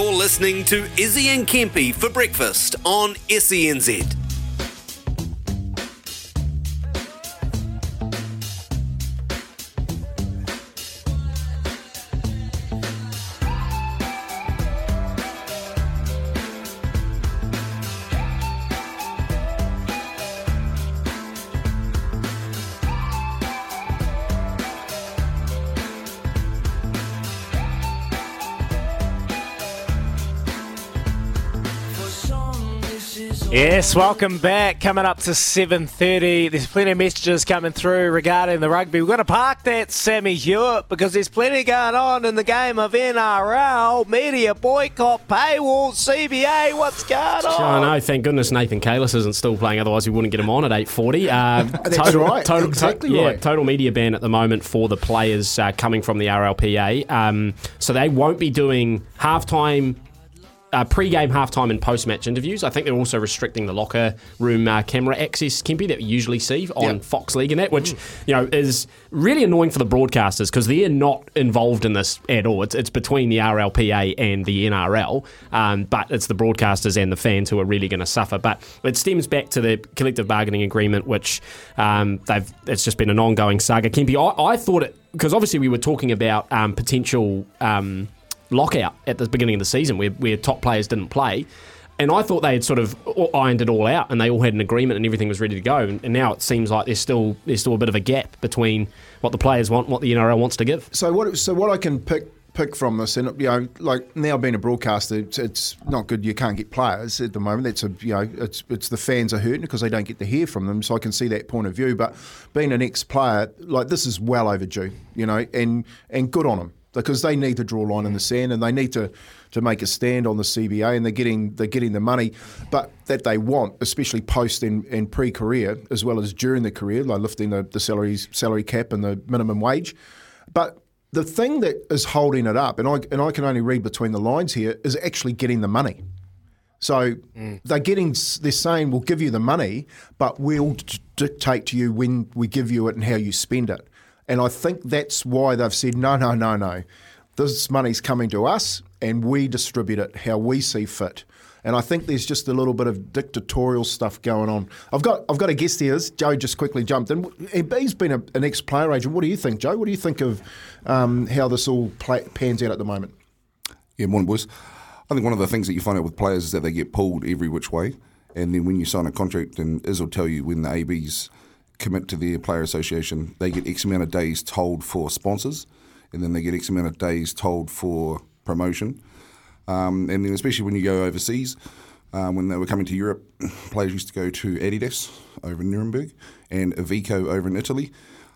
You're listening to Izzy and Kempy for breakfast on SENZ. Yes, welcome back. Coming up to 7.30. There's plenty of messages coming through regarding the rugby. We're going to park that, Sammy Hewitt, because there's plenty going on in the game of NRL. Media boycott, paywall, CBA. What's going on? I know. Thank goodness Nathan Cayless isn't still playing. Otherwise, we wouldn't get him on at 8.40. Uh, That's total, right. Total, Exactly yeah, right. total media ban at the moment for the players uh, coming from the RLPA. Um, so they won't be doing halftime uh, pre-game, halftime, and post-match interviews. I think they're also restricting the locker room uh, camera access, Kempy, that we usually see on Yep. Fox League and that, which you know is really annoying for the broadcasters because they're not involved in this at all. It's, it's between the RLPA and the NRL, um, but it's the broadcasters and the fans who are really going to suffer. But it stems back to the collective bargaining agreement, which um, they've. It's just been an ongoing saga. Kempy, I, I thought it because obviously we were talking about um, potential. Um, lockout at the beginning of the season where, where top players didn't play. And I thought they had sort of ironed it all out and they all had an agreement and everything was ready to go. And, now it seems like there's still there's still a bit of a gap between what the players want what the NRL wants to give. So what? So what I can pick pick from this, and you know, like now being a broadcaster, it's, it's not good. You can't get players at the moment. That's a you know, it's it's the fans are hurting because they don't get to hear from them. So I can see that point of view. But being an ex player, like this is well overdue. You know, and and good on them because they need to draw a line in the sand and they need to. To make a stand on the CBA, and they're getting they're getting the money, but that they want, especially post and, and pre career, as well as during the career, like lifting the, the salaries salary cap and the minimum wage. But the thing that is holding it up, and I and I can only read between the lines here, is actually getting the money. So mm. they're getting, they're saying we'll give you the money, but we'll d- dictate to you when we give you it and how you spend it. And I think that's why they've said no, no, no, no. This money's coming to us, and we distribute it how we see fit. And I think there's just a little bit of dictatorial stuff going on. I've got I've got a guest here. Joe just quickly jumped in. He's been a, an ex-player agent. What do you think, Joe? What do you think of um, how this all play, pans out at the moment? Yeah, morning, boys. I think one of the things that you find out with players is that they get pulled every which way. And then when you sign a contract, and Iz will tell you when the ABs commit to their player association, they get X amount of days told for sponsors, and then they get X amount of days told for promotion. Um, and then especially when you go overseas, um, when they were coming to Europe, players used to go to Adidas over in Nuremberg and Iveco over in Italy.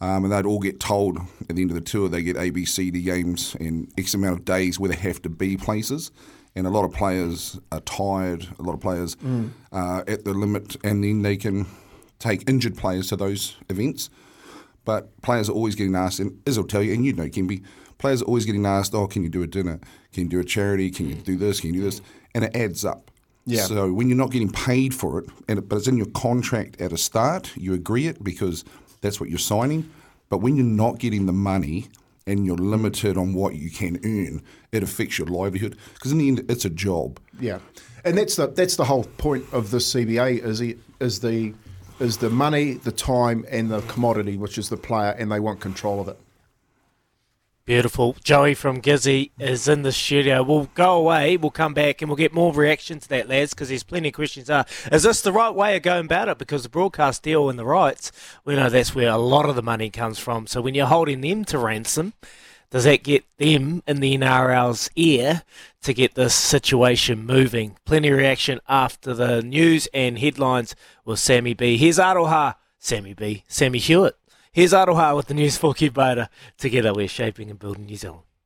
Um, and they'd all get told at the end of the tour they get A, B, C, D games and X amount of days where they have to be places. And a lot of players are tired, a lot of players are at the limit, and then they can take injured players to those events. But players are always getting asked, and Iz will tell you, and you know, Kempy, players are always getting asked, oh, can you do a dinner? Can you do a charity? Can you do this? Can you do this? And it adds up. Yeah. So when you're not getting paid for it, and it, but it's in your contract at a start, you agree it because that's what you're signing. But when you're not getting the money and you're limited on what you can earn, it affects your livelihood. Because in the end, it's a job. Yeah, and that's the that's the whole point of the CBA is the is the is the money, the time, and the commodity, which is the player, and they want control of it. Beautiful. Joey from Gizzy is in the studio. We'll go away. We'll come back and we'll get more reaction to that, lads, because there's plenty of questions. Are is this the right way of going about it? Because the broadcast deal and the rights, we know that's where a lot of the money comes from. So when you're holding them to ransom, does that get them in the NRL's ear to get this situation moving? Plenty of reaction after the news and headlines with Sammy B. Here's Aroha, Sammy B, Sammy Hewitt. Here's Aroha with the news for Kubota. Together we're shaping and building New Zealand.